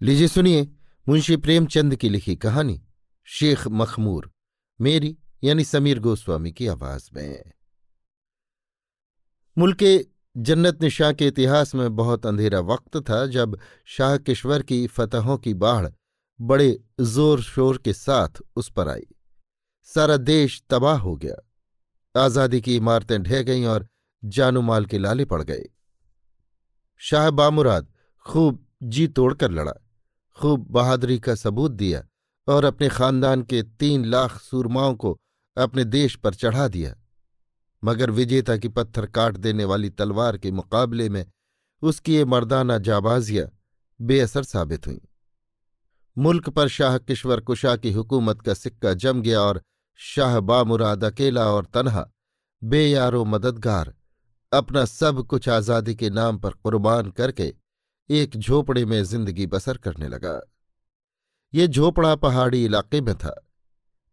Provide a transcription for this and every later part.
लीजिए सुनिए मुंशी प्रेमचंद की लिखी कहानी, शेख मखमूर, मेरी यानी समीर गोस्वामी की आवाज़ में। मुल्क जन्नत निशाह के इतिहास में बहुत अंधेरा वक्त था जब शाह किश्वर की फतहों की बाढ़ बड़े ज़ोर शोर के साथ उस पर आई। सारा देश तबाह हो गया। आज़ादी की इमारतें ढह गईं और जानूमाल के लाले पड़ गए। शाह बामुराद खूब जी तोड़कर लड़ा। खूब बहादुरी का सबूत दिया और अपने खानदान के तीन लाख सूरमाओं को अपने देश पर चढ़ा दिया। मगर विजेता की पत्थर काट देने वाली तलवार के मुकाबले में उसकी ये मर्दाना जाबाजियाँ बेअसर साबित हुईं। मुल्क पर शाह किश्वर कुशा की हुकूमत का सिक्का जम गया और शाह बामुराद अकेला और तनहा, बेयारो मददगार, अपना सब कुछ आज़ादी के नाम पर कुर्बान करके एक झोपड़े में ज़िंदगी बसर करने लगा। ये झोपड़ा पहाड़ी इलाके में था।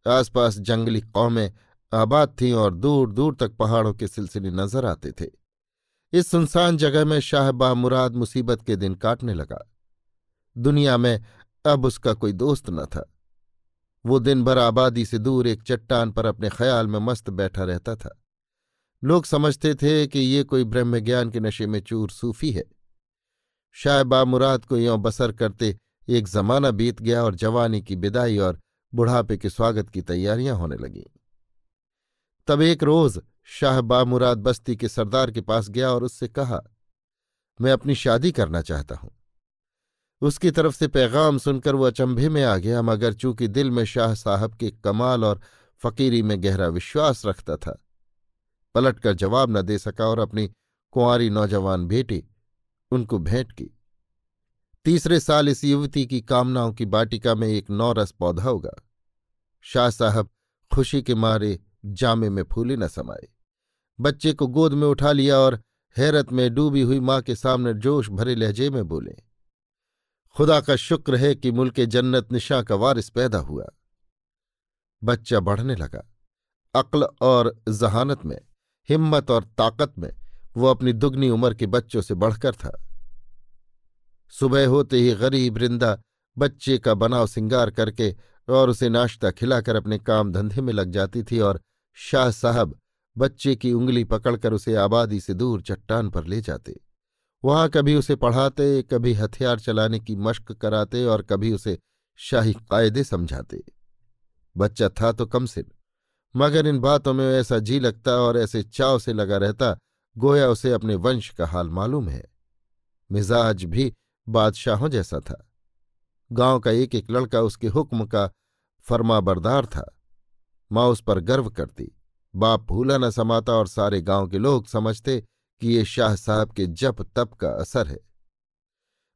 आसपास जंगली कौमें आबाद थीं और दूर दूर तक पहाड़ों के सिलसिले नज़र आते थे। इस सुनसान जगह में शाह बामुराद मुसीबत के दिन काटने लगा। दुनिया में अब उसका कोई दोस्त न था। वो दिन भर आबादी से दूर एक चट्टान पर अपने ख्याल में मस्त बैठा रहता था। लोग समझते थे कि ये कोई ब्रह्म ज्ञान के नशे में चूर सूफी है। शाह बामुराद को यों बसर करते एक जमाना बीत गया और जवानी की विदाई और बुढ़ापे के स्वागत की तैयारियाँ होने लगीं। तब एक रोज शाह बामुराद बस्ती के सरदार के पास गया और उससे कहा, मैं अपनी शादी करना चाहता हूँ। उसकी तरफ़ से पैगाम सुनकर वो अचंभे में आ गया, मगर चूँकि दिल में शाह साहब के कमाल और फकीरी में गहरा विश्वास रखता था, पलटकर जवाब न दे सका और अपनी कुंवारी नौजवान बेटी उनको भेंट की। तीसरे साल इस युवती की कामनाओं की बाटिका में एक नौरस पौधा होगा शाह साहब खुशी के मारे जामे में फूले न समाये। बच्चे को गोद में उठा लिया और हैरत में डूबी हुई माँ के सामने जोश भरे लहजे में बोले, खुदा का शुक्र है कि मुल्क जन्नत निशा का वारिस पैदा हुआ। बच्चा बढ़ने लगा। अक्ल और जहानत में, हिम्मत और ताकत में वो अपनी दुगनी उम्र के बच्चों से बढ़कर था। सुबह होते ही गरीब रिंदा बच्चे का बनाव सिंगार करके और उसे नाश्ता खिलाकर अपने काम धंधे में लग जाती थी और शाह साहब बच्चे की उंगली पकड़कर उसे आबादी से दूर चट्टान पर ले जाते। वहाँ कभी उसे पढ़ाते, कभी हथियार चलाने की मश्क कराते और कभी उसे शाही कायदे समझाते। बच्चा था तो कम से मगर इन बातों में ऐसा जी लगता और ऐसे चाव से लगा रहता गोया उसे अपने वंश का हाल मालूम है। मिजाज भी बादशाहों जैसा था। गाँव का एक एक लड़का उसके हुक्म का फर्मा बरदार था। माँ उस पर गर्व करती। बाप भूला न समाता और सारे गाँव के लोग समझते कि ये शाह साहब के जप तप का असर है।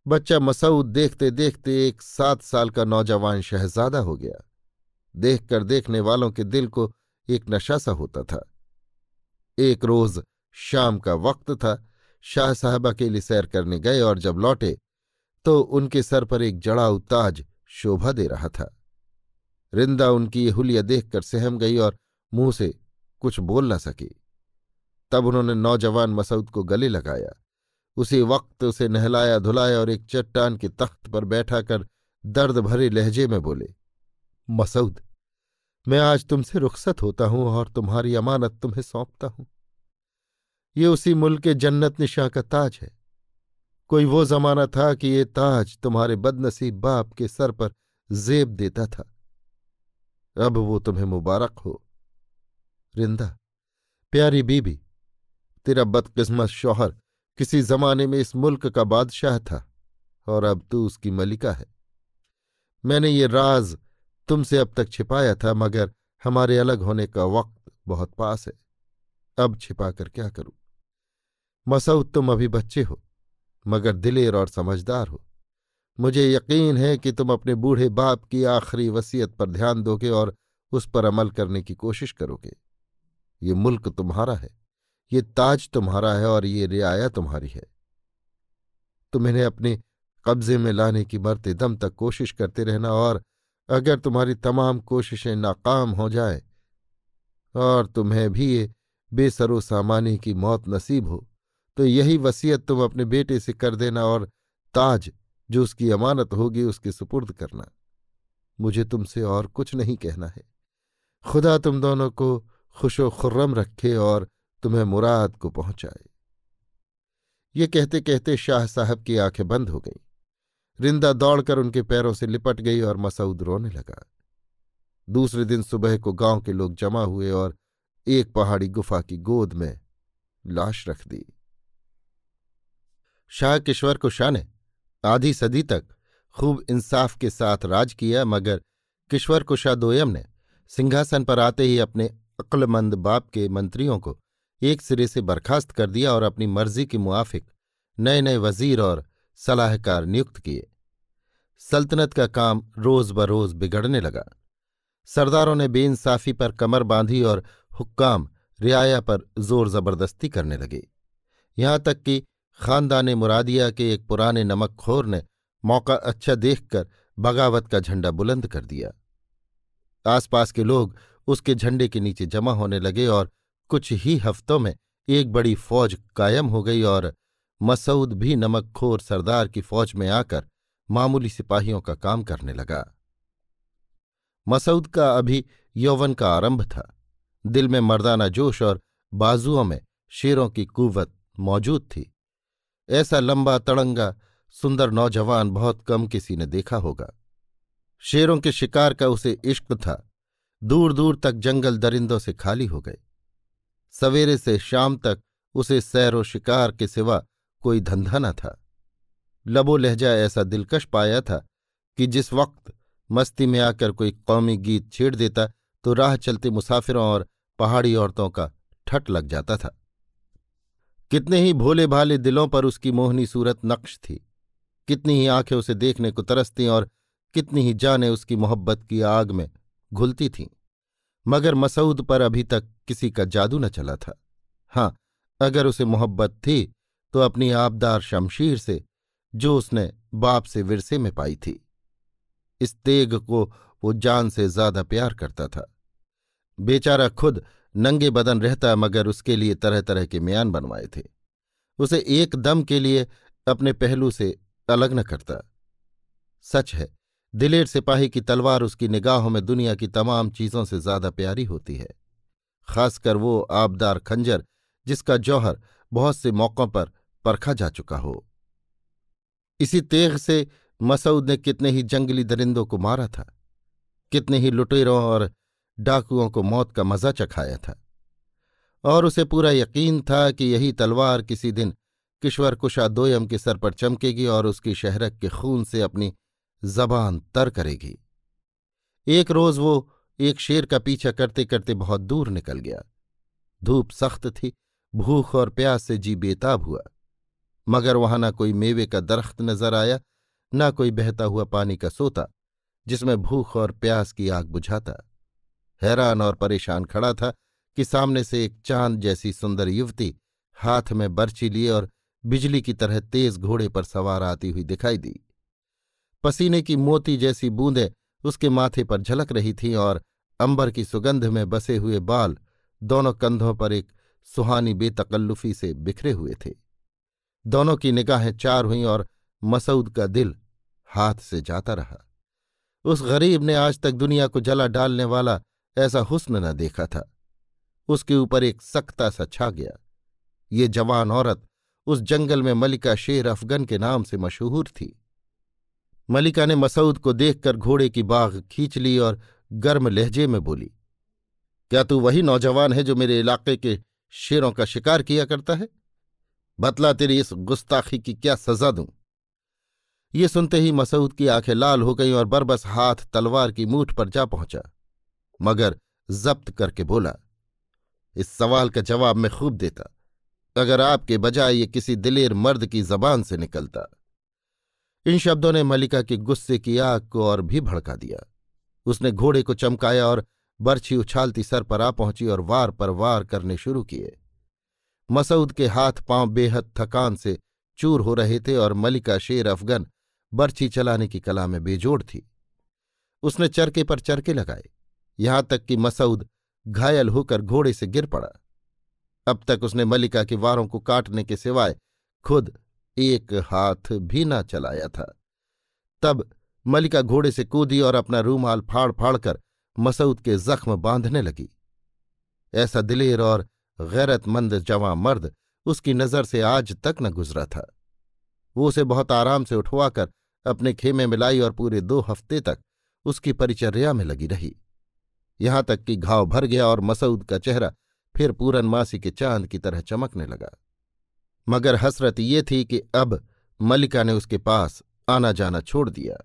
बच्चा मसूद देखते देखते एक सात साल का नौजवान शहजादा हो गया। देखकर देखने वालों के दिल को एक नशा सा होता था। एक रोज शाम का वक्त था। शाह साहब अकेले सैर करने गए और जब लौटे तो उनके सर पर एक जड़ाऊ ताज शोभा दे रहा था। रिंदा उनकी ये हुलिया देखकर सहम गई और मुँह से कुछ बोल न सकी। तब उन्होंने नौजवान मसूद को गले लगाया। उसी वक्त उसे नहलाया धुलाया और एक चट्टान के तख्त पर बैठा कर दर्द भरे लहजे में बोले मसूद मैं आज तुमसे रुखसत होता हूँ और तुम्हारी अमानत तुम्हें सौंपता हूँ। ये उसी मुल्क के जन्नत निशा का ताज है। कोई वो जमाना था कि ये ताज तुम्हारे बदनसीब बाप के सर पर जेब देता था। अब वो तुम्हें मुबारक हो। रिंदा, प्यारी बीबी, तेरा बदकिस्मत शौहर किसी जमाने में इस मुल्क का बादशाह था और अब तू उसकी मलिका है। मैंने ये राज तुमसे अब तक छिपाया था, मगर हमारे अलग होने का वक्त बहुत पास है। अब छिपा कर क्या करूँ? मसऊद तुम अभी बच्चे हो, मगर दिलेर और समझदार हो। मुझे यकीन है कि तुम अपने बूढ़े बाप की आखिरी वसीयत पर ध्यान दोगे और उस पर अमल करने की कोशिश करोगे। ये मुल्क तुम्हारा है, ये ताज तुम्हारा है और ये रियाया तुम्हारी है। तुम इन्हें अपने कब्जे में लाने की मरते दम तक कोशिश करते रहना और अगर तुम्हारी तमाम कोशिशें नाकाम हो जाए और तुम्हें भी ये बेसरो सामानी की मौत नसीब हो तो यही वसीयत तुम अपने बेटे से कर देना और ताज जो उसकी अमानत होगी उसके सुपुर्द करना। मुझे तुमसे और कुछ नहीं कहना है। खुदा तुम दोनों को खुशो खुर्रम रखे और तुम्हें मुराद को पहुँचाए। ये कहते कहते शाह साहब की आँखें बंद हो गईं। रिंदा दौड़कर उनके पैरों से लिपट गई और मसऊद रोने लगा। दूसरे दिन सुबह को गाँव के लोग जमा हुए और एक पहाड़ी गुफा की गोद में लाश रख दी। शाह किश्वर को शाह ने आधी सदी तक खूब इंसाफ के साथ राज किया, मगर किश्वर कुशा दोयम ने। सिंहासन पर आते ही अपने अक्लमंद बाप के मंत्रियों को एक सिरे से बर्खास्त कर दिया और अपनी मर्ज़ी के मुआफिक नए नए वज़ीर और सलाहकार नियुक्त किए। सल्तनत का काम रोज बरोज बिगड़ने लगा। सरदारों ने बेइंसाफी पर कमर बांधी और हुक्काम रियाया पर ज़ोर ज़बरदस्ती करने लगे। यहाँ तक कि खानदान मुरादिया के एक पुराने नमकखोर ने मौका अच्छा देखकर बगावत का झंडा बुलंद कर दिया। आसपास के लोग उसके झंडे के नीचे जमा होने लगे और कुछ ही हफ्तों में एक बड़ी फौज कायम हो गई और मसऊद भी नमकखोर सरदार की फौज में आकर मामूली सिपाहियों का काम करने लगा। मसऊद का अभी यौवन का आरंभ था। दिल में मर्दाना जोश और बाजुओं में शेरों की कुवत मौजूद थी। ऐसा लंबा, तड़ंगा, सुंदर नौजवान बहुत कम किसी ने देखा होगा। शेरों के शिकार का उसे इश्क था। दूर दूर तक जंगल दरिंदों से खाली हो गए। सवेरे से शाम तक उसे सैरो शिकार के सिवा कोई धंधा न था। लबो लहजा ऐसा दिलकश पाया था कि जिस वक्त मस्ती में आकर कोई कौमी गीत छेड़ देता तो राह चलते मुसाफिरों और पहाड़ी औरतों का ठट लग जाता था। कितने ही भोले भाले दिलों पर उसकी मोहनी सूरत नक्श थी। कितनी ही आँखें उसे देखने को तरसती और कितनी ही जाने उसकी मोहब्बत की आग में घुलती थीं। मगर मसऊद पर अभी तक किसी का जादू न चला था। हाँ अगर उसे मोहब्बत थी तो अपनी आबदार शमशीर से, जो उसने बाप से विरसे में पाई थी। इस तेग को वो जान से ज़्यादा प्यार करता था। बेचारा खुद नंगे बदन रहता मगर उसके लिए तरह तरह के म्यान बनवाए थे। उसे एक दम के लिए अपने पहलू से अलग न करता। सच है, दिलेर सिपाही की तलवार उसकी निगाहों में दुनिया की तमाम चीज़ों से ज़्यादा प्यारी होती है। खासकर वो आबदार खंजर, जिसका जौहर बहुत से मौक़ों पर परखा जा चुका हो। इसी तेग से मसऊद ने कितने ही जंगली दरिंदों को मारा था। कितने ही लुटेरों और डाकुओं को मौत का मज़ा चखाया था। और उसे पूरा यकीन था कि यही तलवार किसी दिन किश्वर कुशा दोयम के सर पर चमकेगी और उसकी शहरक के खून से अपनी जबान तर करेगी। एक रोज वो एक शेर का पीछा करते करते बहुत दूर निकल गया। धूप सख्त थी, भूख और प्यास से जी बेताब हुआ। मगर वहाँ न कोई मेवे का दरख्त नज़र आया, न कोई बहता हुआ पानी का सोता, जिसमें भूख और प्यास की आग बुझाता। हैरान और परेशान खड़ा था कि सामने से एक चाँद जैसी सुंदर युवती हाथ में बर्ची लिए और बिजली की तरह तेज घोड़े पर सवार आती हुई दिखाई दी। पसीने की मोती जैसी बूंदें उसके माथे पर झलक रही थीं और अंबर की सुगंध में बसे हुए बाल दोनों कंधों पर एक सुहानी बेतकल्लुफी से बिखरे हुए थे। दोनों की निगाहें चार हुईं और मसूद का दिल हाथ से जाता रहा। उस गरीब ने आज तक दुनिया को जला डालने वाला ऐसा हुस्न न देखा था। उसके ऊपर एक सख्ता सा छा गया। ये जवान औरत उस जंगल में मलिका शेर अफगन के नाम से मशहूर थी। मलिका ने मसूद को देखकर घोड़े की बाघ खींच ली और गर्म लहजे में बोली, क्या तू वही नौजवान है जो मेरे इलाके के शेरों का शिकार किया करता है? बतला तेरी इस गुस्ताखी की क्या सजा दूँ? ये सुनते ही मसूद की आँखें लाल हो गईं और बरबस हाथ तलवार की मूठ पर जा पहुँचा। मगर जब्त करके बोला, इस सवाल का जवाब मैं खूब देता, अगर आपके बजाय ये किसी दिलेर मर्द की जबान से निकलता। इन शब्दों ने मलिका के गुस्से की आग को और भी भड़का दिया। उसने घोड़े को चमकाया और बर्छी उछालती सर पर आ पहुँची और वार पर वार करने शुरू किए। मसूद के हाथ पाँव बेहद थकान से चूर हो रहे थे और मलिका शेर अफगन बर्छी चलाने की कला में बेजोड़ थी। उसने चरके पर चरके लगाए। यहाँ तक कि मसऊद घायल होकर घोड़े से गिर पड़ा। अब तक उसने मलिका के वारों को काटने के सिवाय खुद एक हाथ भी ना चलाया था। तब मलिका घोड़े से कूदी और अपना रूमाल फाड़ फाड़ कर मसूद के जख्म बांधने लगी। ऐसा दिलेर और गैरतमंद जवां मर्द उसकी नज़र से आज तक न गुजरा था। वो उसे बहुत आराम से उठवाकर अपने खेमे में लाई और पूरे दो हफ़्ते तक उसकी परिचर्या में लगी रही। यहाँ तक कि घाव भर गया और मसूद का चेहरा फिर पूरनमासी के चाँद की तरह चमकने लगा। मगर हसरत ये थी कि अब मलिका ने उसके पास आना जाना छोड़ दिया।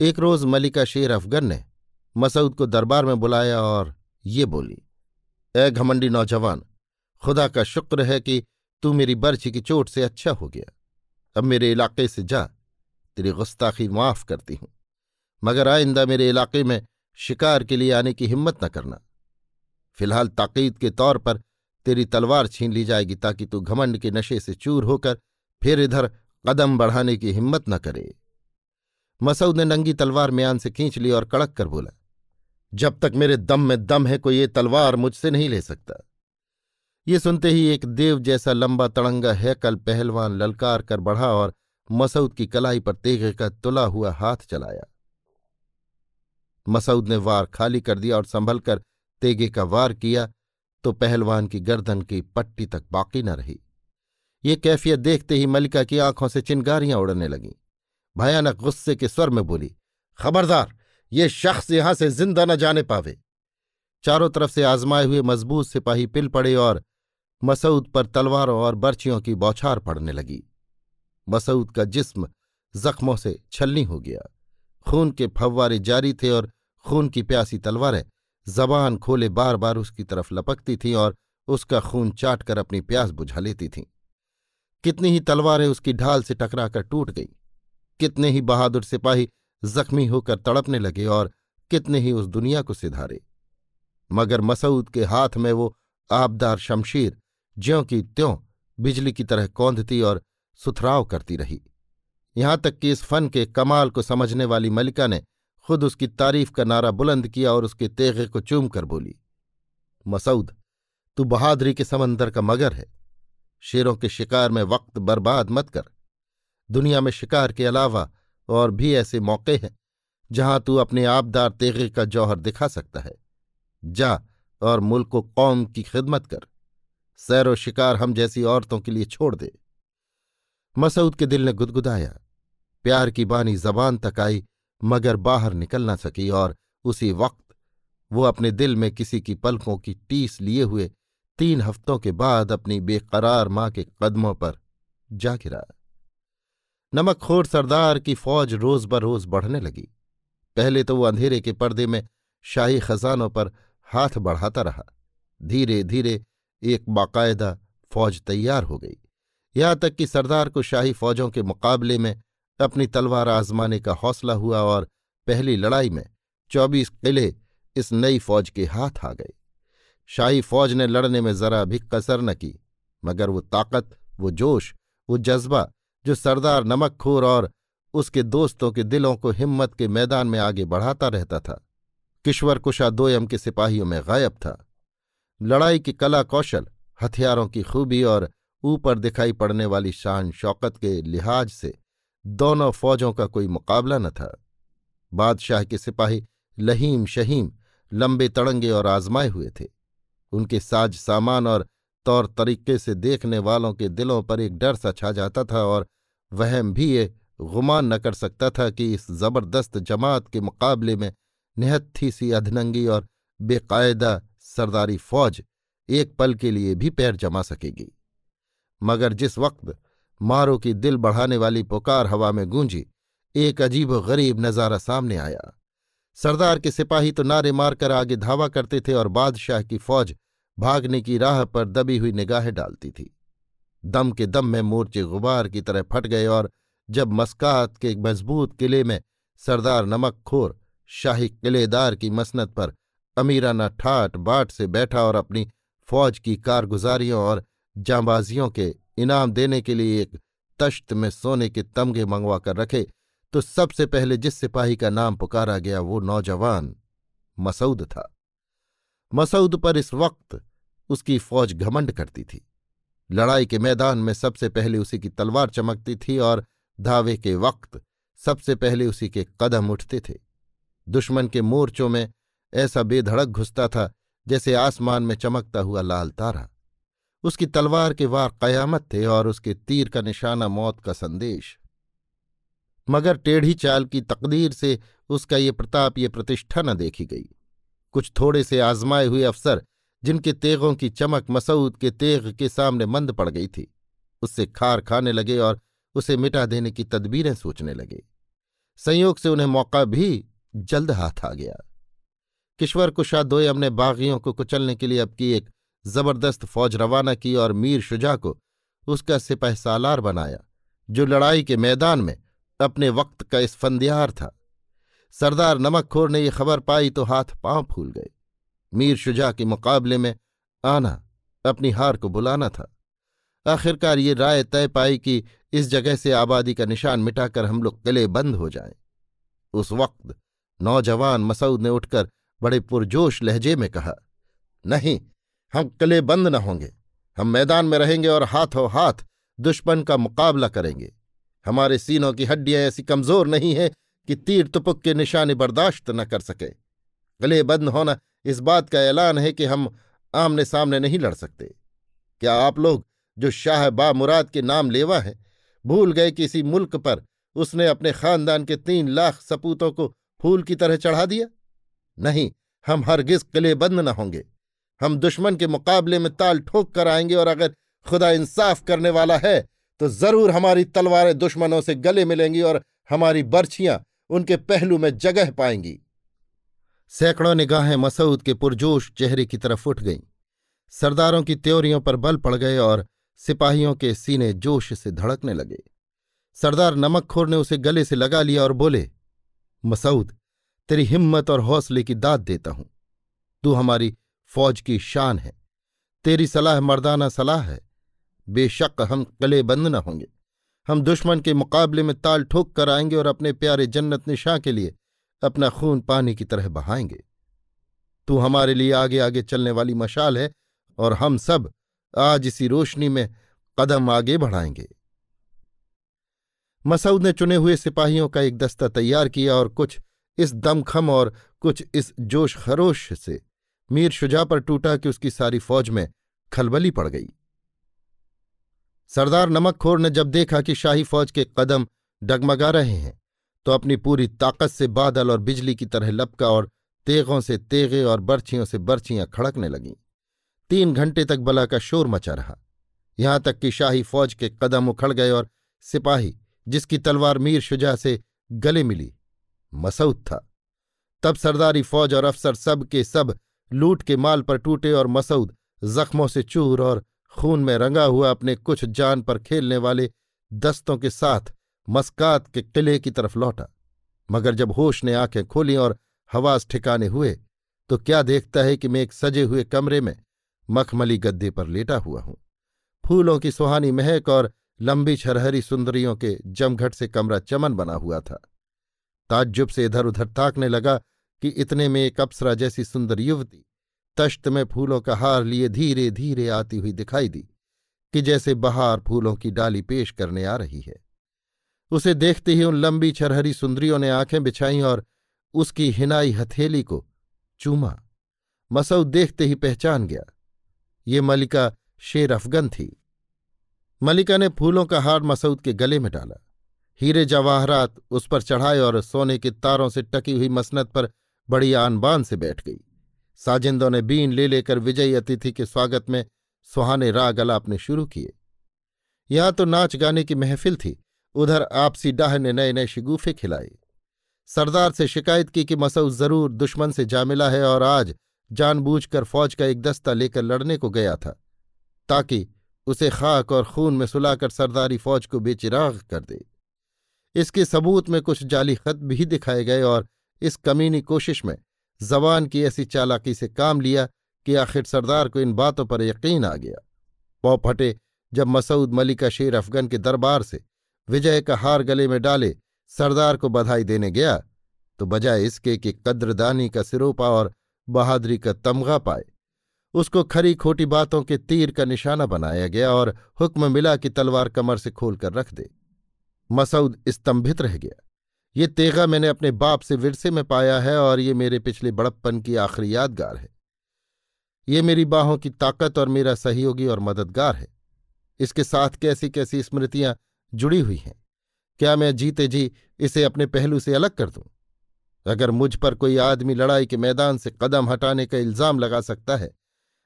एक रोज मलिका शेर अफगन ने मसूद को दरबार में बुलाया और ये बोली, ए घमंडी नौजवान, खुदा का शुक्र है कि तू मेरी बर्छी की चोट से अच्छा हो गया। अब मेरे इलाके से जा, तेरी गुस्ताखी माफ़ करती हूँ। मगर आइंदा मेरे इलाके में शिकार के लिए आने की हिम्मत न करना। फ़िलहाल ताकीद के तौर पर तेरी तलवार छीन ली जाएगी ताकि तू घमंड के नशे से चूर होकर फिर इधर कदम बढ़ाने की हिम्मत न करे। मसऊद ने नंगी तलवार म्यान से खींच ली और कड़क कर बोला, जब तक मेरे दम में दम है कोई ये तलवार मुझसे नहीं ले सकता। ये सुनते ही एक देव जैसा लंबा तड़ंगा हैकल पहलवान ललकार कर बढ़ा और मसऊद की कलाई पर तेगे का तुला हुआ हाथ चलाया। मसूद ने वार खाली कर दिया और संभल कर तेगे का वार किया तो पहलवान की गर्दन की पट्टी तक बाकी न रही। ये कैफियत देखते ही मलिका की आँखों से चिंगारियाँ उड़ने लगीं। भयानक गुस्से के स्वर में बोली, खबरदार, ये शख्स यहाँ से ज़िंदा न जाने पावे। चारों तरफ़ से आजमाए हुए मज़बूत सिपाही पिल पड़े और मसऊद पर तलवारों और बर्चियों की बौछार पड़ने लगी। मसऊद का जिस्म जख्मों से छलनी हो गया। खून के फव्वारे जारी थे और खून की प्यासी तलवारें जबान खोले बार बार उसकी तरफ़ लपकती थीं और उसका खून चाट कर अपनी प्यास बुझा लेती थीं। कितनी ही तलवारें उसकी ढाल से टकराकर टूट गईं। कितने ही बहादुर सिपाही जख्मी होकर तड़पने लगे और कितने ही उस दुनिया को सिधारे। मगर मसऊद के हाथ में वो आबदार शमशीर, ज्यों की त्यों बिजली की तरह कौंधती और सुथराव करती रही। यहाँ तक कि इस फन के कमाल को समझने वाली मलिका ने खुद उसकी तारीफ़ का नारा बुलंद किया और उसके तेगे को चूम कर बोली मसऊद तू बहादुरी के समंदर का मगर है। शेरों के शिकार में वक्त बर्बाद मत कर। दुनिया में शिकार के अलावा और भी ऐसे मौके हैं, जहाँ तू अपने आपदार तेगे का जौहर दिखा सकता है। जा और मुल्क को कौम की खिदमत कर। सैर और शिकार हम जैसी औरतों के लिए छोड़ दे। मसूद के दिल ने गुदगुदाया। प्यार की बानी जबान तक आई मगर बाहर निकल न सकी और उसी वक्त वो अपने दिल में किसी की पलकों की टीस लिए हुए तीन हफ्तों के बाद अपनी बेकरार माँ के कदमों पर जा गिरा। नमकखोर सरदार की फौज रोज बरोज बढ़ने लगी। पहले तो वो अंधेरे के पर्दे में शाही खजानों पर हाथ बढ़ाता रहा। धीरे धीरे एक बाकायदा फौज तैयार हो गई। यहाँ तक कि सरदार को शाही फौजों के मुकाबले में अपनी तलवार आजमाने का हौसला हुआ और पहली लड़ाई में चौबीस किले इस नई फौज के हाथ आ गए। शाही फौज ने लड़ने में जरा भी कसर न की, मगर वो ताकत, वो जोश, वो जज्बा, जो सरदार नमकखोर और उसके दोस्तों के दिलों को हिम्मत के मैदान में आगे बढ़ाता रहता था। किश्वर कुशा दोयम के सिपाहियों में गायब था। लड़ाई की कला कौशल, हथियारों की खूबी और ऊपर दिखाई पड़ने वाली शान शौकत के लिहाज से दोनों फौजों का कोई मुकाबला न था। बादशाह के सिपाही लहीम शहीम लंबे तड़ंगे और आजमाए हुए थे। उनके साज सामान और तौर तरीके से देखने वालों के दिलों पर एक डर सा छा जाता था और वहम भी ये गुमान न कर सकता था कि इस ज़बरदस्त जमात के मुकाबले में निहत्थी सी अधनंगी और बेकायदा सरदारी फौज एक पल के लिए भी पैर जमा सकेगी। मगर जिस वक्त मारो की दिल बढ़ाने वाली पुकार हवा में गूंजी, एक अजीब गरीब नज़ारा सामने आया। सरदार के सिपाही तो नारे मारकर आगे धावा करते थे और बादशाह की फौज भागने की राह पर दबी हुई निगाहें डालती थी। दम के दम में मोर्चे गुबार की तरह फट गए और जब मस्कात के एक मज़बूत किले में सरदार नमकखोर, शाही किलेदार की मसनत पर अमीराना ठाट बाट से बैठा और अपनी फौज की कारगुजारियों और जांबाजियों के इनाम देने के लिए एक तश्त में सोने के तमगे मंगवा कर रखे तो सबसे पहले जिस सिपाही का नाम पुकारा गया वो नौजवान मसूद था। मसऊद पर इस वक्त उसकी फौज घमंड करती थी। लड़ाई के मैदान में सबसे पहले उसी की तलवार चमकती थी और धावे के वक्त सबसे पहले उसी के कदम उठते थे। दुश्मन के मोर्चों में ऐसा बेधड़क घुसता था जैसे आसमान में चमकता हुआ लाल तारा। उसकी तलवार के वार कयामत थे और उसके तीर का निशाना मौत का संदेश। मगर टेढ़ी चाल की तकदीर से उसका ये प्रताप, ये प्रतिष्ठा न देखी गई। कुछ थोड़े से आजमाए हुए अफसर, जिनके तेगों की चमक मसूद के तेग के सामने मंद पड़ गई थी, उससे खार खाने लगे और उसे मिटा देने की तदबीरें सोचने लगे। संयोग से उन्हें मौका भी जल्द हाथ आ गया। किश्वर कुशादोयम ने बागियों को कुचलने के लिए अब की एक ज़बरदस्त फौज रवाना की और मीर शुजा को उसका सिपह सालार बनाया, जो लड़ाई के मैदान में अपने वक्त का इस फंदियार था। सरदार नमकखोर ने यह खबर पाई तो हाथ पाँव फूल गए। मीर शुजा के मुकाबले में आना अपनी हार को बुलाना था। आखिरकार ये राय तय पाई कि इस जगह से आबादी का निशान मिटाकर हम लोग किले बंद हो जाएँ। उस वक्त नौजवान मसऊद ने उठकर बड़े पुरजोश लहजे में कहा, नहीं हम किले बंद न होंगे। हम मैदान में रहेंगे और हाथों हाथ दुश्मन का मुकाबला करेंगे। हमारे सीनों की हड्डियाँ ऐसी कमज़ोर नहीं है कि तीर तुपुक के निशाने बर्दाश्त न कर सके। गले बंद होना इस बात का ऐलान है कि हम आमने सामने नहीं लड़ सकते। क्या आप लोग जो शाह बा मुराद के नाम लेवा है, भूल गए कि इसी मुल्क पर उसने अपने खानदान के तीन लाख सपूतों को फूल की तरह चढ़ा दिया? नहीं, हम हरगिज किले बंद न होंगे। हम दुश्मन के मुकाबले में ताल ठोक कर आएँगे और अगर खुदा इंसाफ करने वाला है तो ज़रूर हमारी तलवारें दुश्मनों से गले मिलेंगी और हमारी बर्छियाँ उनके पहलू में जगह पाएँगी। सैकड़ों निगाहें मसूद के पुरजोश चेहरे की तरफ़ उठ गईं। सरदारों की त्योरियों पर बल पड़ गए और सिपाहियों के सीने जोश से धड़कने लगे। सरदार नमकखोर ने उसे गले से लगा लिया और बोले, मसूद, तेरी हिम्मत और हौसले की दाद देता हूँ। तू हमारी फौज की शान है। तेरी सलाह मर्दाना सलाह है। बेशक हम कले बंद न होंगे। हम दुश्मन के मुकाबले में ताल ठोक कर आएँगे और अपने प्यारे जन्नत निशां के लिए अपना खून पानी की तरह बहाएँगे। तू हमारे लिए आगे आगे चलने वाली मशाल है और हम सब आज इसी रोशनी में कदम आगे बढ़ाएँगे। मसऊद ने चुने हुए सिपाहियों का एक दस्ता तैयार किया और कुछ इस दमखम और कुछ इस जोश खरोश से मीर शुजा पर टूटा कि उसकी सारी फौज में खलबली पड़ गई। सरदार नमकखोर ने जब देखा कि शाही फौज के कदम डगमगा रहे हैं तो अपनी पूरी ताकत से बादल और बिजली की तरह लपका और तेगों से तेगे और बर्छियों से बर्छियाँ खड़कने लगीं। तीन घंटे तक बला का शोर मचा रहा। यहाँ तक कि शाही फौज के कदम उखड़ गए और सिपाही, जिसकी तलवार मीर शुजा से गले मिली, मसऊद था। तब सरदारी फौज और अफसर सब के सब लूट के माल पर टूटे और मसूद जख्मों से चूर और खून में रंगा हुआ अपने कुछ जान पर खेलने वाले दस्तों के साथ मस्कात के किले की तरफ़ लौटा। मगर जब होश ने आँखें खोली और हवास ठिकाने हुए तो क्या देखता है कि मैं एक सजे हुए कमरे में मखमली गद्दे पर लेटा हुआ हूँ? फूलों की सुहानी महक और लंबी छरहरी सुंदरियों के जमघट से कमरा चमन बना हुआ था। ताज्जुब से इधर उधर ताकने लगा कि इतने में एक अप्सरा जैसी सुंदर युवती तश्त में फूलों का हार लिए धीरे धीरे आती हुई दिखाई दी, कि जैसे बहार फूलों की डाली पेश करने आ रही है। उसे देखते ही उन लंबी छरहरी सुंदरियों ने आँखें बिछाई और उसकी हिनाई हथेली को चूमा। मसूद देखते ही पहचान गया, ये मलिका शेर अफगन थी। मलिका ने फूलों का हार मसूद के गले में डाला। हीरे जवाहरात उस पर चढ़ाए और सोने के तारों से टकी हुई मसनत पर बड़ी आनबान से बैठ गई। साजिंदों ने बीन ले लेकर विजयी अतिथि के स्वागत में सुहाने राग अलापने शुरू किए। यहाँ तो नाच गाने की महफिल थी, उधर आपसी डाह ने नए नए शिगुफे खिलाए। सरदार से शिकायत की कि मसऊ ज़रूर दुश्मन से जा मिला है और आज जानबूझकर फौज का एक दस्ता लेकर लड़ने को गया था, ताकि उसे खाक और खून में सुलाकर सरदारी फौज को बेचिराग कर दे। इसके सबूत में कुछ जाली खत भी दिखाए गए और इस कमीनी कोशिश में जवान की ऐसी चालाकी से काम लिया कि आखिर सरदार को इन बातों पर यकीन आ गया। पौ फटे जब मसूद मलिका शेर अफगन के दरबार से विजय का हार गले में डाले सरदार को बधाई देने गया तो बजाय इसके कि कद्रदानी का सिरोपा और बहादुरी का तमगा पाए। उसको खरी खोटी बातों के तीर का निशाना बनाया गया और हुक्म मिला कि तलवार कमर से खोलकर रख दे। मसूद स्तंभित रह गया। ये तेगा मैंने अपने बाप से विरसे में पाया है और ये मेरे पिछले बड़प्पन की आखिरी यादगार है। ये मेरी बाहों की ताकत और मेरा सहयोगी और मददगार है। इसके साथ कैसी कैसी स्मृतियाँ जुड़ी हुई हैं। क्या मैं जीते जी इसे अपने पहलू से अलग कर दूँ? अगर मुझ पर कोई आदमी लड़ाई के मैदान से कदम हटाने का इल्ज़ाम लगा सकता है,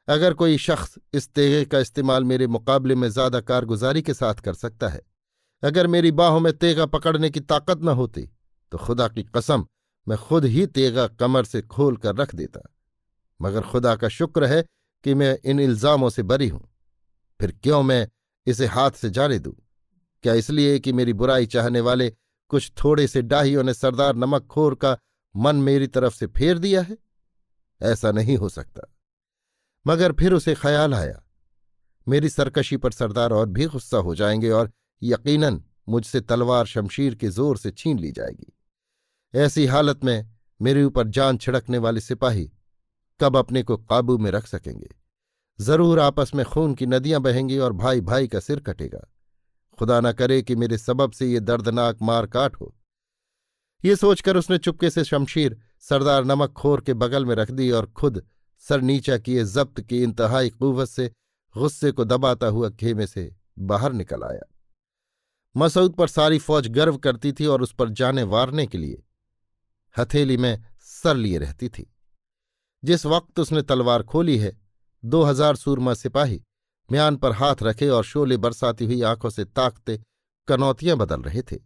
अगर कोई शख्स इस तेगे का इस्तेमाल मेरे मुकाबले में ज़्यादा कारगुजारी के साथ कर सकता है, अगर मेरी बाहों में तेगा पकड़ने की ताकत न होती तो खुदा की कसम, मैं खुद ही तेगा कमर से खोल कर रख देता। मगर खुदा का शुक्र है कि मैं इन इल्जामों से बरी हूँ। फिर क्यों मैं इसे हाथ से जाने दूँ? क्या इसलिए कि मेरी बुराई चाहने वाले कुछ थोड़े से डाहियों ने सरदार नमक खोर का मन मेरी तरफ़ से फेर दिया है? ऐसा नहीं हो सकता। मगर फिर उसे ख्याल आया। मेरी सरकशी पर सरदार और भी गुस्सा हो जाएँगे और यकीनन मुझसे तलवार शमशीर के ज़ोर से छीन ली जाएगी। ऐसी हालत में मेरे ऊपर जान छिड़कने वाले सिपाही कब अपने को काबू में रख सकेंगे? ज़रूर आपस में खून की नदियाँ बहेंगी और भाई भाई का सिर कटेगा। खुदा न करे कि मेरे सबब से ये दर्दनाक मार काट हो। ये सोचकर उसने चुपके से शमशीर सरदार नमक खोर के बगल में रख दी और खुद सर नीचा किए जब्त की इंतहाई कुवत से गुस्से को दबाता हुआ खेमे से बाहर निकल आया। मसूद पर सारी फौज गर्व करती थी और उस पर जाने वारने के लिए हथेली में सर लिए रहती थी। जिस वक्त उसने तलवार खोली है, दो हज़ार सूरमा सिपाही म्यान पर हाथ रखे और शोले बरसाती हुई आँखों से ताकते कनौतियाँ बदल रहे थे।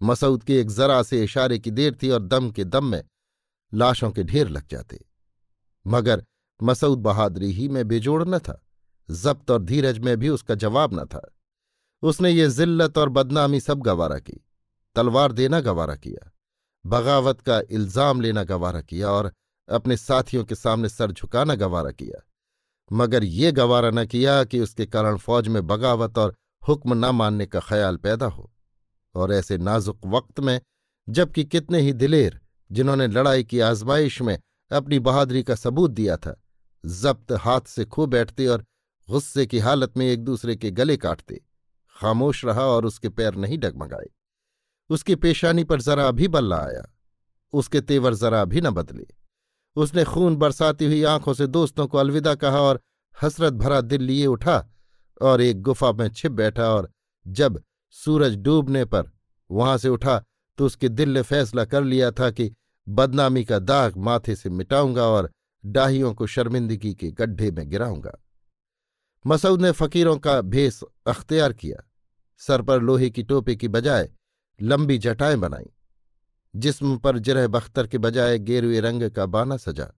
मसऊद के एक जरा से इशारे की देर थी और दम के दम में लाशों के ढेर लग जाते। मगर मसऊद बहादुरी ही में बेजोड़ न था, जब्त और धीरज में भी उसका जवाब न था। उसने ये जिल्लत और बदनामी सब गवारा की, तलवार देना गवारा किया। बगावत का इल्ज़ाम लेना गवारा किया और अपने साथियों के सामने सर झुकाना गवारा किया। मगर ये गवारा न किया कि उसके कारण फौज में बगावत और हुक्म न मानने का ख्याल पैदा हो। और ऐसे नाजुक वक्त में, जबकि कितने ही दिलेर, जिन्होंने लड़ाई की आजमाइश में अपनी बहादुरी का सबूत दिया था, जब्त हाथ से खो बैठते और गुस्से की हालत में एक दूसरे के गले काटते, खामोश रहा और उसके पैर नहीं डगमगाए। उसकी पेशानी पर जरा भी बल्ला आया। उसके तेवर जरा भी न बदले। उसने खून बरसाती हुई आँखों से दोस्तों को अलविदा कहा और हसरत भरा दिल लिए उठा और एक गुफा में छिप बैठा और जब सूरज डूबने पर वहाँ से उठा तो उसके दिल ने फैसला कर लिया था कि बदनामी का दाग माथे से मिटाऊँगा और डाहियों को शर्मिंदगी के गड्ढे में गिराऊँगा। मसूद ने फकीरों का भेस अख्तियार किया। सर पर लोहे की टोपी की बजाय लंबी जटाएँ बनाई, जिस्म पर जिरह बख्तर के बजाय गेरुए रंग का बाना सजा,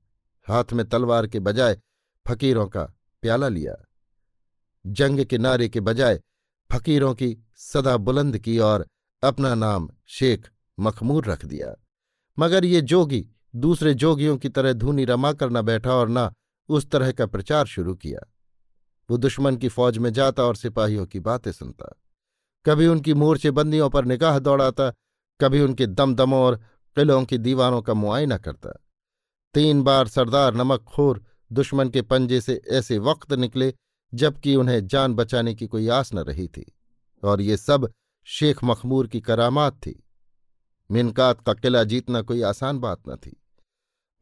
हाथ में तलवार के बजाय फकीरों का प्याला लिया, जंग के नारे के बजाय फकीरों की सदा बुलंद की और अपना नाम शेख मखमूर रख दिया। मगर ये जोगी दूसरे जोगियों की तरह धूनी रमा कर न बैठा और न उस तरह का प्रचार शुरू किया। वो दुश्मन की फौज में जाता और सिपाहियों की बातें सुनता। कभी उनकी मोर्चेबंदियों पर निगाह दौड़ाता, कभी उनके दमदमों और किलों की दीवारों का मुआयना करता। तीन बार सरदार नमक खोर दुश्मन के पंजे से ऐसे वक्त निकले, जबकि उन्हें जान बचाने की कोई आस न रही थी। और ये सब शेख मखमूर की करामात थी। मिनकात का किला जीतना कोई आसान बात न थी।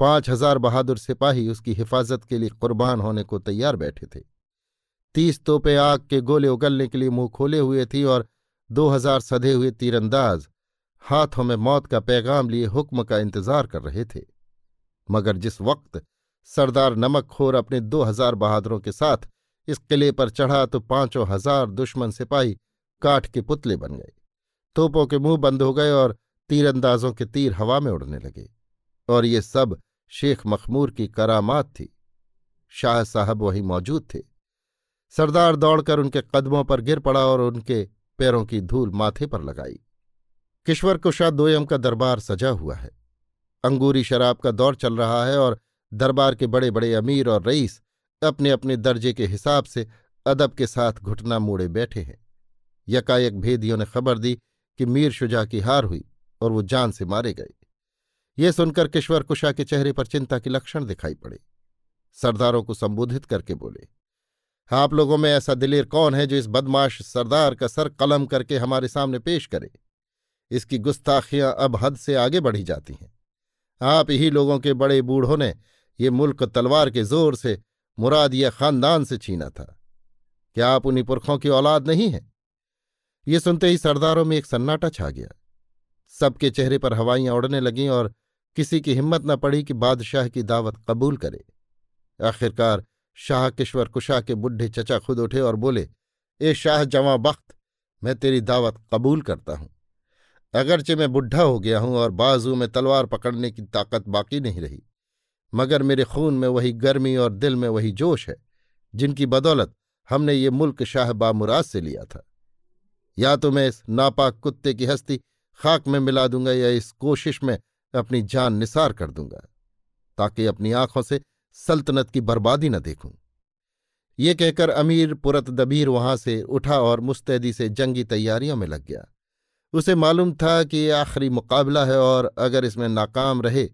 पाँच हज़ार बहादुर सिपाही उसकी हिफाजत के लिए कुर्बान होने को तैयार बैठे थे। तीस तोपे आग के गोले उगलने के लिए मुँह खोले हुए थी और दो हज़ार सधे हुए तीरंदाज हाथों में मौत का पैगाम लिए हुक्म का इंतज़ार कर रहे थे। मगर जिस वक्त सरदार नमकखोर अपने दो हज़ार बहादुरों के साथ इस किले पर चढ़ा तो पाँचों हज़ार दुश्मन सिपाही काठ के पुतले बन गए। तोपों के मुँह बंद हो गए और तीरंदाजों के तीर हवा में उड़ने लगे और ये सब शेख मखमूर की करामात थी। शाह साहब वहीं मौजूद थे। सरदार दौड़कर उनके कदमों पर गिर पड़ा और उनके पैरों की धूल माथे पर लगाई। किश्वर कुशा दोयम का दरबार सजा हुआ है। अंगूरी शराब का दौर चल रहा है और दरबार के बड़े बड़े अमीर और रईस अपने अपने दर्जे के हिसाब से अदब के साथ घुटना मोड़े बैठे हैं। यकायक भेदियों ने खबर दी कि मीर शुजा की हार हुई और वो जान से मारे गए। ये सुनकर किश्वर कुशा के चेहरे पर चिंता के लक्षण दिखाई पड़े। सरदारों को संबोधित करके बोले आप लोगों में ऐसा दिलेर कौन है जो इस बदमाश सरदार का सर कलम करके हमारे सामने पेश करे? इसकी गुस्ताखियाँ अब हद से आगे बढ़ी जाती हैं। आप ही लोगों के बड़े बूढ़ों ने ये मुल्क तलवार के ज़ोर से, मुराद या खानदान से छीना था। क्या आप उन्हीं पुरखों की औलाद नहीं हैं? ये सुनते ही सरदारों में एक सन्नाटा छा गया। सबके चेहरे पर हवाइयाँ उड़ने लगीं और किसी की हिम्मत न पड़ी कि बादशाह की दावत कबूल करे। आखिरकार शाह किश्वर कुशा के बुढ़े चचा खुद उठे और बोले, ए शाह जवां बख्त, मैं तेरी दावत कबूल करता हूँ। अगरचे मैं बुढ़ा हो गया हूँ और बाजू में तलवार पकड़ने की ताकत बाकी नहीं रही। मगर मेरे खून में वही गर्मी और दिल में वही जोश है, जिनकी बदौलत हमने ये मुल्क शाह बामुराद से लिया था। या तो मैं इस नापाक कुत्ते की हस्ती खाक में मिला दूँगा या इस कोशिश में अपनी जान निसार कर दूँगा, ताकि अपनी आँखों से सल्तनत की बर्बादी न देखूँ। ये कहकर अमीर पुरत दबीर वहाँ से उठा और मुस्तैदी से जंगी तैयारियों में लग गया। उसे मालूम था कि ये आखिरी मुकाबला है और अगर इसमें नाकाम रहे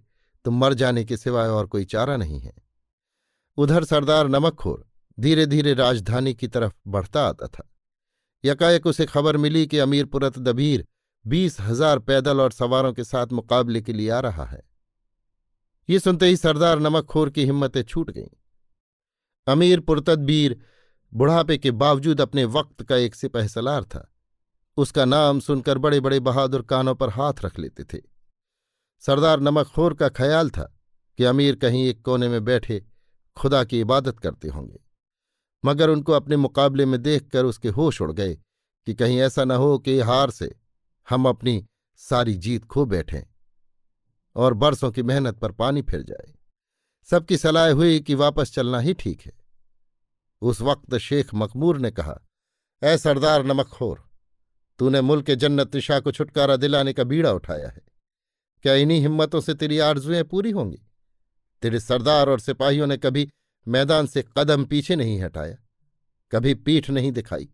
तो मर जाने के सिवाय और कोई चारा नहीं है। उधर सरदार नमकखोर धीरे धीरे राजधानी की तरफ़ बढ़ता आता था। यकायक उसे खबर मिली कि अमीरपुरत दबीर बीस हज़ार पैदल और सवारों के साथ मुकाबले के लिए आ रहा है। ये सुनते ही सरदार नमकखोर की हिम्मतें छूट गईं। अमीर पुरतदबीर बुढ़ापे के बावजूद अपने वक्त का एक सिपह सलार था। उसका नाम सुनकर बड़े बड़े बहादुर कानों पर हाथ रख लेते थे। सरदार नमकखोर का ख्याल था कि अमीर कहीं एक कोने में बैठे खुदा की इबादत करते होंगे। मगर उनको अपने मुकाबले में देखकर उसके होश उड़ गए कि कहीं ऐसा न हो कि हार से हम अपनी सारी जीत खो बैठें। और बरसों की मेहनत पर पानी फिर जाए। सबकी सलाह हुई कि वापस चलना ही ठीक है। उस वक्त शेख मकमूर ने कहा ए सरदार नमकखोर, तूने मुल्क के जन्नत निशा को छुटकारा दिलाने का बीड़ा उठाया है। क्या इन्हीं हिम्मतों से तेरी आरजुएँ पूरी होंगी? तेरे सरदार और सिपाहियों ने कभी मैदान से कदम पीछे नहीं हटाया, कभी पीठ नहीं दिखाई।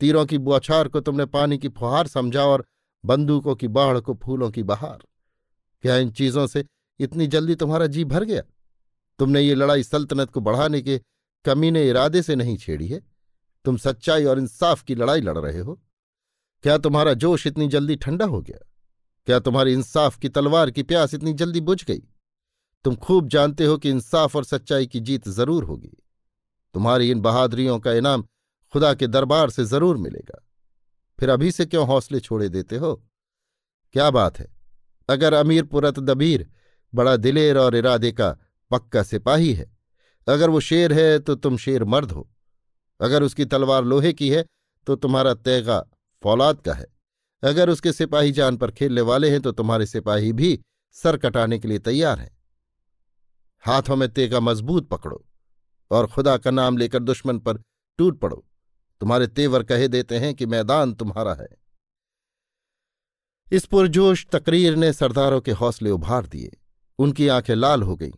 तीरों की बौछार को तुमने पानी की फुहार समझा और बंदूकों की बाढ़ को फूलों की बहार। क्या इन चीज़ों से इतनी जल्दी तुम्हारा जी भर गया? तुमने ये लड़ाई सल्तनत को बढ़ाने के कमीने इरादे से नहीं छेड़ी है। तुम सच्चाई और इंसाफ की लड़ाई लड़ रहे हो। क्या तुम्हारा जोश इतनी जल्दी ठंडा हो गया? क्या तुम्हारी इंसाफ की तलवार की प्यास इतनी जल्दी बुझ गई? तुम खूब जानते हो कि इंसाफ और सच्चाई की जीत ज़रूर होगी। तुम्हारी इन बहादुरियों का इनाम खुदा के दरबार से ज़रूर मिलेगा। फिर अभी से क्यों हौसले छोड़े देते हो? क्या बात है? अगर अमीर पुरत दबीर बड़ा दिलेर और इरादे का पक्का सिपाही है। अगर वो शेर है तो तुम शेर मर्द हो। अगर उसकी तलवार लोहे की है तो तुम्हारा तैगा फौलाद का है। अगर उसके सिपाही जान पर खेलने वाले हैं तो तुम्हारे सिपाही भी सर कटाने के लिए तैयार हैं। हाथों में तेगा मज़बूत पकड़ो और खुदा का नाम लेकर दुश्मन पर टूट पड़ो। तुम्हारे तेवर कहे देते हैं कि मैदान तुम्हारा है। इस पुरजोश तकरीर ने सरदारों के हौसले उभार दिए। उनकी आँखें लाल हो गईं।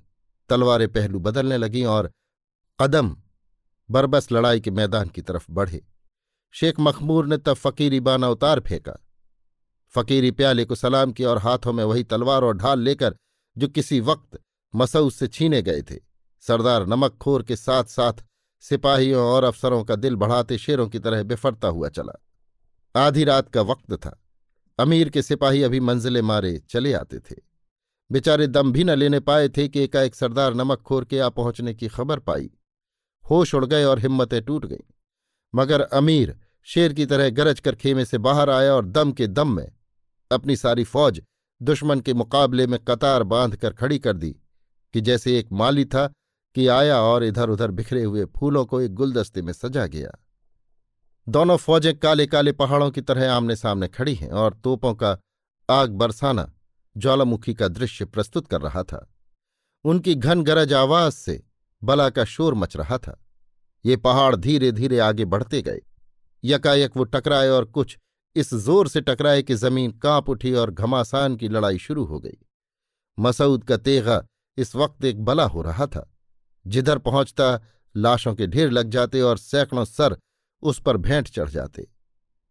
तलवारें पहलू बदलने लगीं और कदम बरबस लड़ाई के मैदान की तरफ़ बढ़े। शेख मखमूर ने तब फकीरी बाना उतार फेंका। फकीरी प्याले को सलाम किया और हाथों में वही तलवार और ढाल लेकर जो किसी वक्त मसऊद से छीने गए थे, सरदार नमकखोर के साथ साथ सिपाहियों और अफसरों का दिल बढ़ाते शेरों की तरह बिफरता हुआ चला। आधी रात का वक्त था। अमीर के सिपाही अभी मंजिले मारे चले आते थे। बेचारे दम भी न लेने पाए थे कि एकाएक सरदार नमकखोर के आ पहुँचने की खबर पाई। होश उड़ गए और हिम्मतें टूट गईं। मगर अमीर शेर की तरह गरज कर खेमे से बाहर आया और दम के दम में अपनी सारी फौज दुश्मन के मुकाबले में कतार बाँध कर खड़ी कर दी कि जैसे एक माली था कि आया और इधर उधर बिखरे हुए फूलों को एक गुलदस्ते में सजा गया। दोनों फौजें काले काले पहाड़ों की तरह आमने सामने खड़ी हैं और तोपों का आग बरसाना ज्वालामुखी का दृश्य प्रस्तुत कर रहा था। उनकी घन गरज आवाज़ से बला का शोर मच रहा था। ये पहाड़ धीरे धीरे आगे बढ़ते गए। यकायक वो टकराए और कुछ इस ज़ोर से टकराए कि ज़मीन काँप उठी और घमासान की लड़ाई शुरू हो गई। मसूद का तेगा इस वक्त एक बला हो रहा था। जिधर पहुँचता, लाशों के ढेर लग जाते और सैकड़ों सर उस पर भेंट चढ़ जाते।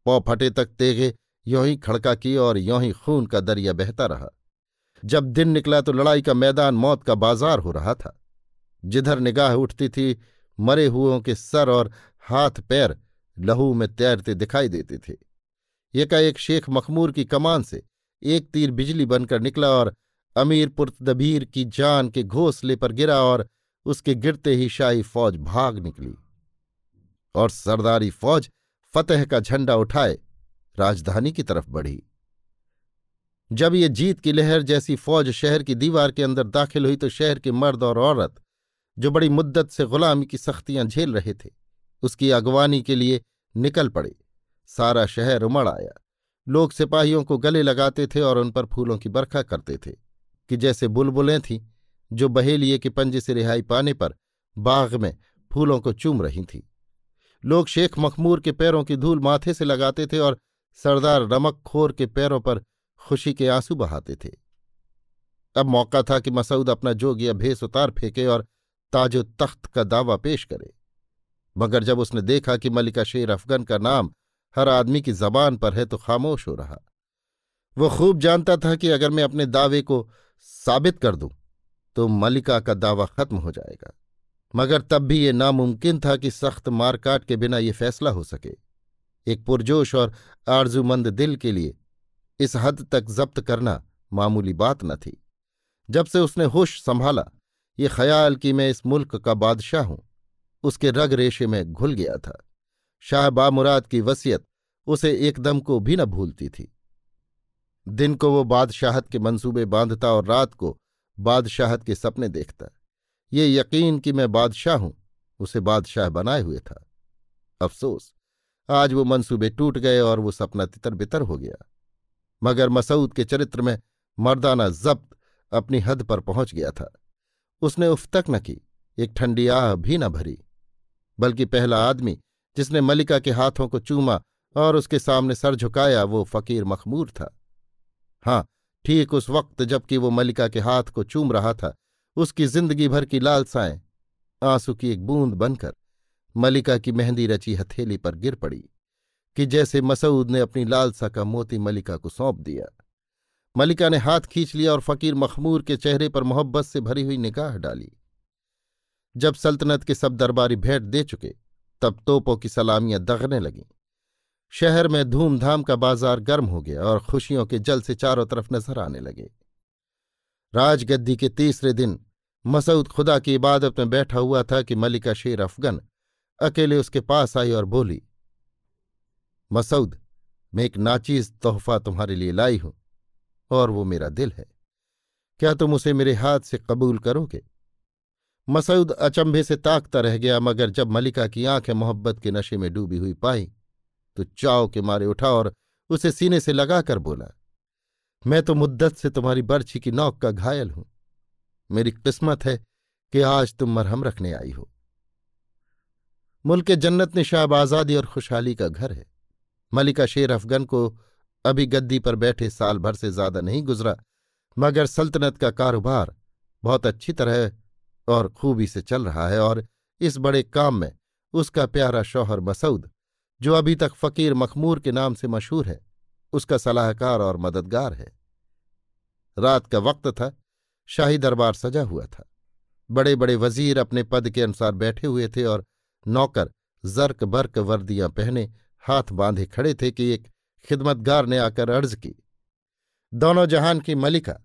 पौ फटे तक तेगे यों ही खड़का की और यों ही खून का दरिया बहता रहा। जब दिन निकला तो लड़ाई का मैदान, मौत का बाज़ार हो रहा था। जिधर निगाह उठती थी, मरे हुओं के सर और हाथ पैर लहू में तैरते दिखाई देते थे। एकाएक शेख मखमूर की कमान से एक तीर बिजली बनकर निकला और अमीर पुर्तदबीर की जान के घोंसले पर गिरा और उसके गिरते ही शाही फौज भाग निकली। और सरदारी फौज फतेह का झंडा उठाए, राजधानी की तरफ़ बढ़ी। जब ये जीत की लहर जैसी फौज शहर की दीवार के अंदर दाखिल हुई तो शहर के मर्द और औरत, जो बड़ी मुद्दत से गुलामी की सख्तियाँ झेल रहे थे, उसकी अगवानी के लिए निकल पड़े। सारा शहर उमड़ आया। लोग सिपाहियों को गले लगाते थे और उन पर फूलों की बरखा करते थे, कि जैसे बुलबुलें थीं, जो बहेलिए के पंजे से रिहाई पाने पर बाग में फूलों को चूम रही थीं। लोग शेख मखमूर के पैरों की धूल माथे से लगाते थे और सरदार रमक खोर के पैरों पर खुशी के आँसू बहाते थे। अब मौका था कि मसऊद अपना जोगिया भेस उतार फेंके और ताजो तख्त का दावा पेश करे। मगर जब उसने देखा कि मलिका शेर अफगन का नाम हर आदमी की जबान पर है तो खामोश हो रहा। वो खूब जानता था कि अगर मैं अपने दावे को साबित कर दूँ तो मलिका का दावा खत्म हो जाएगा। मगर तब भी ये नामुमकिन था कि सख्त मारकाट के बिना ये फैसला हो सके। एक पुरजोश और आरजूमंद दिल के लिए इस हद तक जब्त करना मामूली बात न थी। जब से उसने होश संभाला, ये ख्याल कि मैं इस मुल्क का बादशाह हूँ, उसके रग रेशे में घुल गया था। शाह बामुराद की वसीयत उसे एकदम को भी न भूलती थी। दिन को वो बादशाहत के मंसूबे बांधता और रात को बादशाहत के सपने देखता। ये यकीन कि मैं बादशाह हूँ, उसे बादशाह बनाए हुए था। अफसोस, आज वो मंसूबे टूट गए और वो सपना तितर बितर हो गया। मगर मसूद के चरित्र में मर्दाना जब्त अपनी हद पर पहुँच गया था। उसने उफ तक न की, एक ठंडी आह भी न भरी, बल्कि पहला आदमी जिसने मलिका के हाथों को चूमा और उसके सामने सर झुकाया, वो फकीर मखमूर था। हाँ ठीक उस वक्त जबकि वो मलिका के हाथ को चूम रहा था उसकी ज़िंदगी भर की लालसाएँ आँसू की एक बूंद बनकर मलिका की मेहंदी रची हथेली पर गिर पड़ी कि जैसे मसऊद ने अपनी लालसा का मोती मलिका को सौंप दिया। मलिका ने हाथ खींच लिया और फकीर मखमूर के चेहरे पर मोहब्बत से भरी हुई निगाह डाली। जब सल्तनत के सब दरबारी भेंट दे चुके, तब तोपों की सलामियाँ दगने लगीं। शहर में धूमधाम का बाज़ार गर्म हो गया और खुशियों के जल से चारों तरफ़ नज़र आने लगे। राजगद्दी के तीसरे दिन मसूद खुदा की इबादत में बैठा हुआ था कि मलिका शेर अफगन अकेले उसके पास आई और बोली, मसूद, मैं एक नाचीज तोहफा तुम्हारे लिए लाई हूँ और वो मेरा दिल है। क्या तुम उसे मेरे हाथ से कबूल करोगे? मसूद अचंभे से ताकता रह गया, मगर जब मलिका की आँखें मोहब्बत के नशे में डूबी हुई पाई तो चाव के मारे उठा और उसे सीने से लगाकर बोला, मैं तो मुद्दत से तुम्हारी बर्छी की नौक का घायल हूँ। मेरी किस्मत है कि आज तुम मरहम रखने आई हो। मुल्क जन्नत निशाब आज़ादी और खुशहाली का घर है। मलिका शेर अफगन को अभी गद्दी पर बैठे साल भर से ज़्यादा नहीं गुजरा, मगर सल्तनत का कारोबार बहुत अच्छी तरह और खूबी से चल रहा है और इस बड़े काम में उसका प्यारा शौहर मसूद, जो अभी तक फकीर मखमूर के नाम से मशहूर है, उसका सलाहकार और मददगार है। रात का वक्त था शाही दरबार सजा हुआ था। बड़े बड़े वज़ीर अपने पद के अनुसार बैठे हुए थे और नौकर जर्क बर्क वर्दियाँ पहने हाथ बांधे खड़े थे कि एक खिदमतगार ने आकर अर्ज़ की, दोनों जहान की मलिका,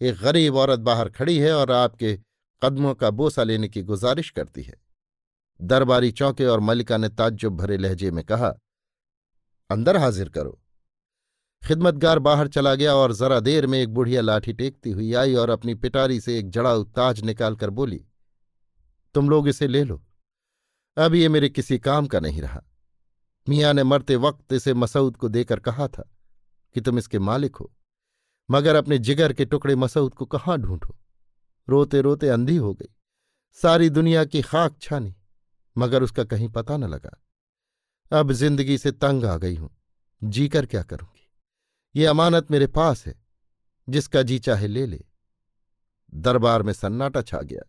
एक गरीब औरत बाहर खड़ी है और आपके कदमों का बोसा लेने की गुजारिश करती है। दरबारी चौंके और मलिका ने ताज्जुब भरे लहजे में कहा, अंदर हाजिर करो। खिदमतगार बाहर चला गया और जरा देर में एक बुढ़िया लाठी टेकती हुई आई और अपनी पिटारी से एक जड़ाऊ ताज निकालकर बोली, तुम लोग इसे ले लो। अब ये मेरे किसी काम का नहीं रहा। मियाँ ने मरते वक्त इसे मसऊद को देकर कहा था कि तुम इसके मालिक हो, मगर अपने जिगर के टुकड़े मसूद को कहाँ ढूंढो? रोते रोते अंधी हो गई। सारी दुनिया की खाक छानी, मगर उसका कहीं पता न लगा। अब ज़िंदगी से तंग आ गई हूँ। जीकर क्या करूँगी ये अमानत मेरे पास है, जिसका जी चाहे ले ले। दरबार में सन्नाटा छा गया।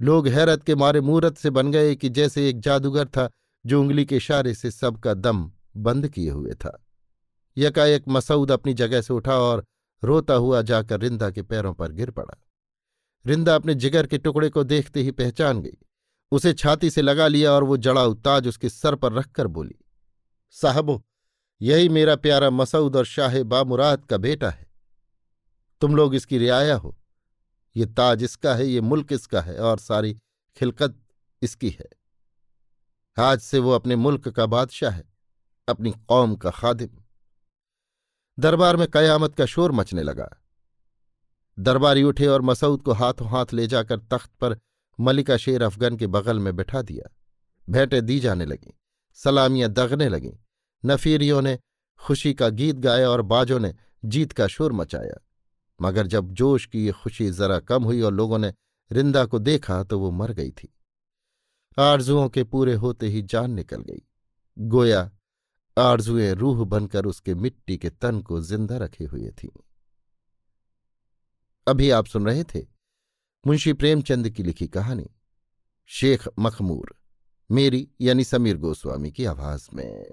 लोग हैरत के मारे मूरत से बन गए कि जैसे एक जादूगर था, जो उंगली के इशारे से सबका दम बंद किए हुए था। यकाएक मसऊद अपनी जगह से उठा और रोता हुआ जाकर रिंदा के पैरों पर गिर पड़ा। रिंदा अपने जिगर के टुकड़े को देखते ही पहचान गई। उसे छाती से लगा लिया और वो जड़ा ताज उसके सर पर रखकर बोली, साहबो यही मेरा प्यारा मसऊद और शाह बामुराद का बेटा है। तुम लोग इसकी रियाया हो। ये ताज इसका है, ये मुल्क इसका है और सारी खिलकत इसकी है। आज से वो अपने मुल्क का बादशाह है, अपनी कौम का खादिम। दरबार में कयामत का शोर मचने लगा। दरबारी उठे और मसूद को हाथों हाथ ले जाकर तख्त पर मलिका शेर अफगन के बगल में बैठा दिया। भेंटें दी जाने लगीं, सलामियाँ दगने लगीं। नफीरियों ने खुशी का गीत गाया और बाजों ने जीत का शोर मचाया। मगर जब जोश की ये खुशी जरा कम हुई और लोगों ने रिंदा को देखा तो वो मर गई थी। आरजुओं के पूरे होते ही जान निकल गई। गोया, आरजुएँ रूह बनकर उसके मिट्टी के तन को ज़िंदा रखे हुए थीं। अभी आप सुन रहे थे मुंशी प्रेमचंद की लिखी कहानी, शेख मखमूर, मेरी यानी समीर गोस्वामी की आवाज़ में।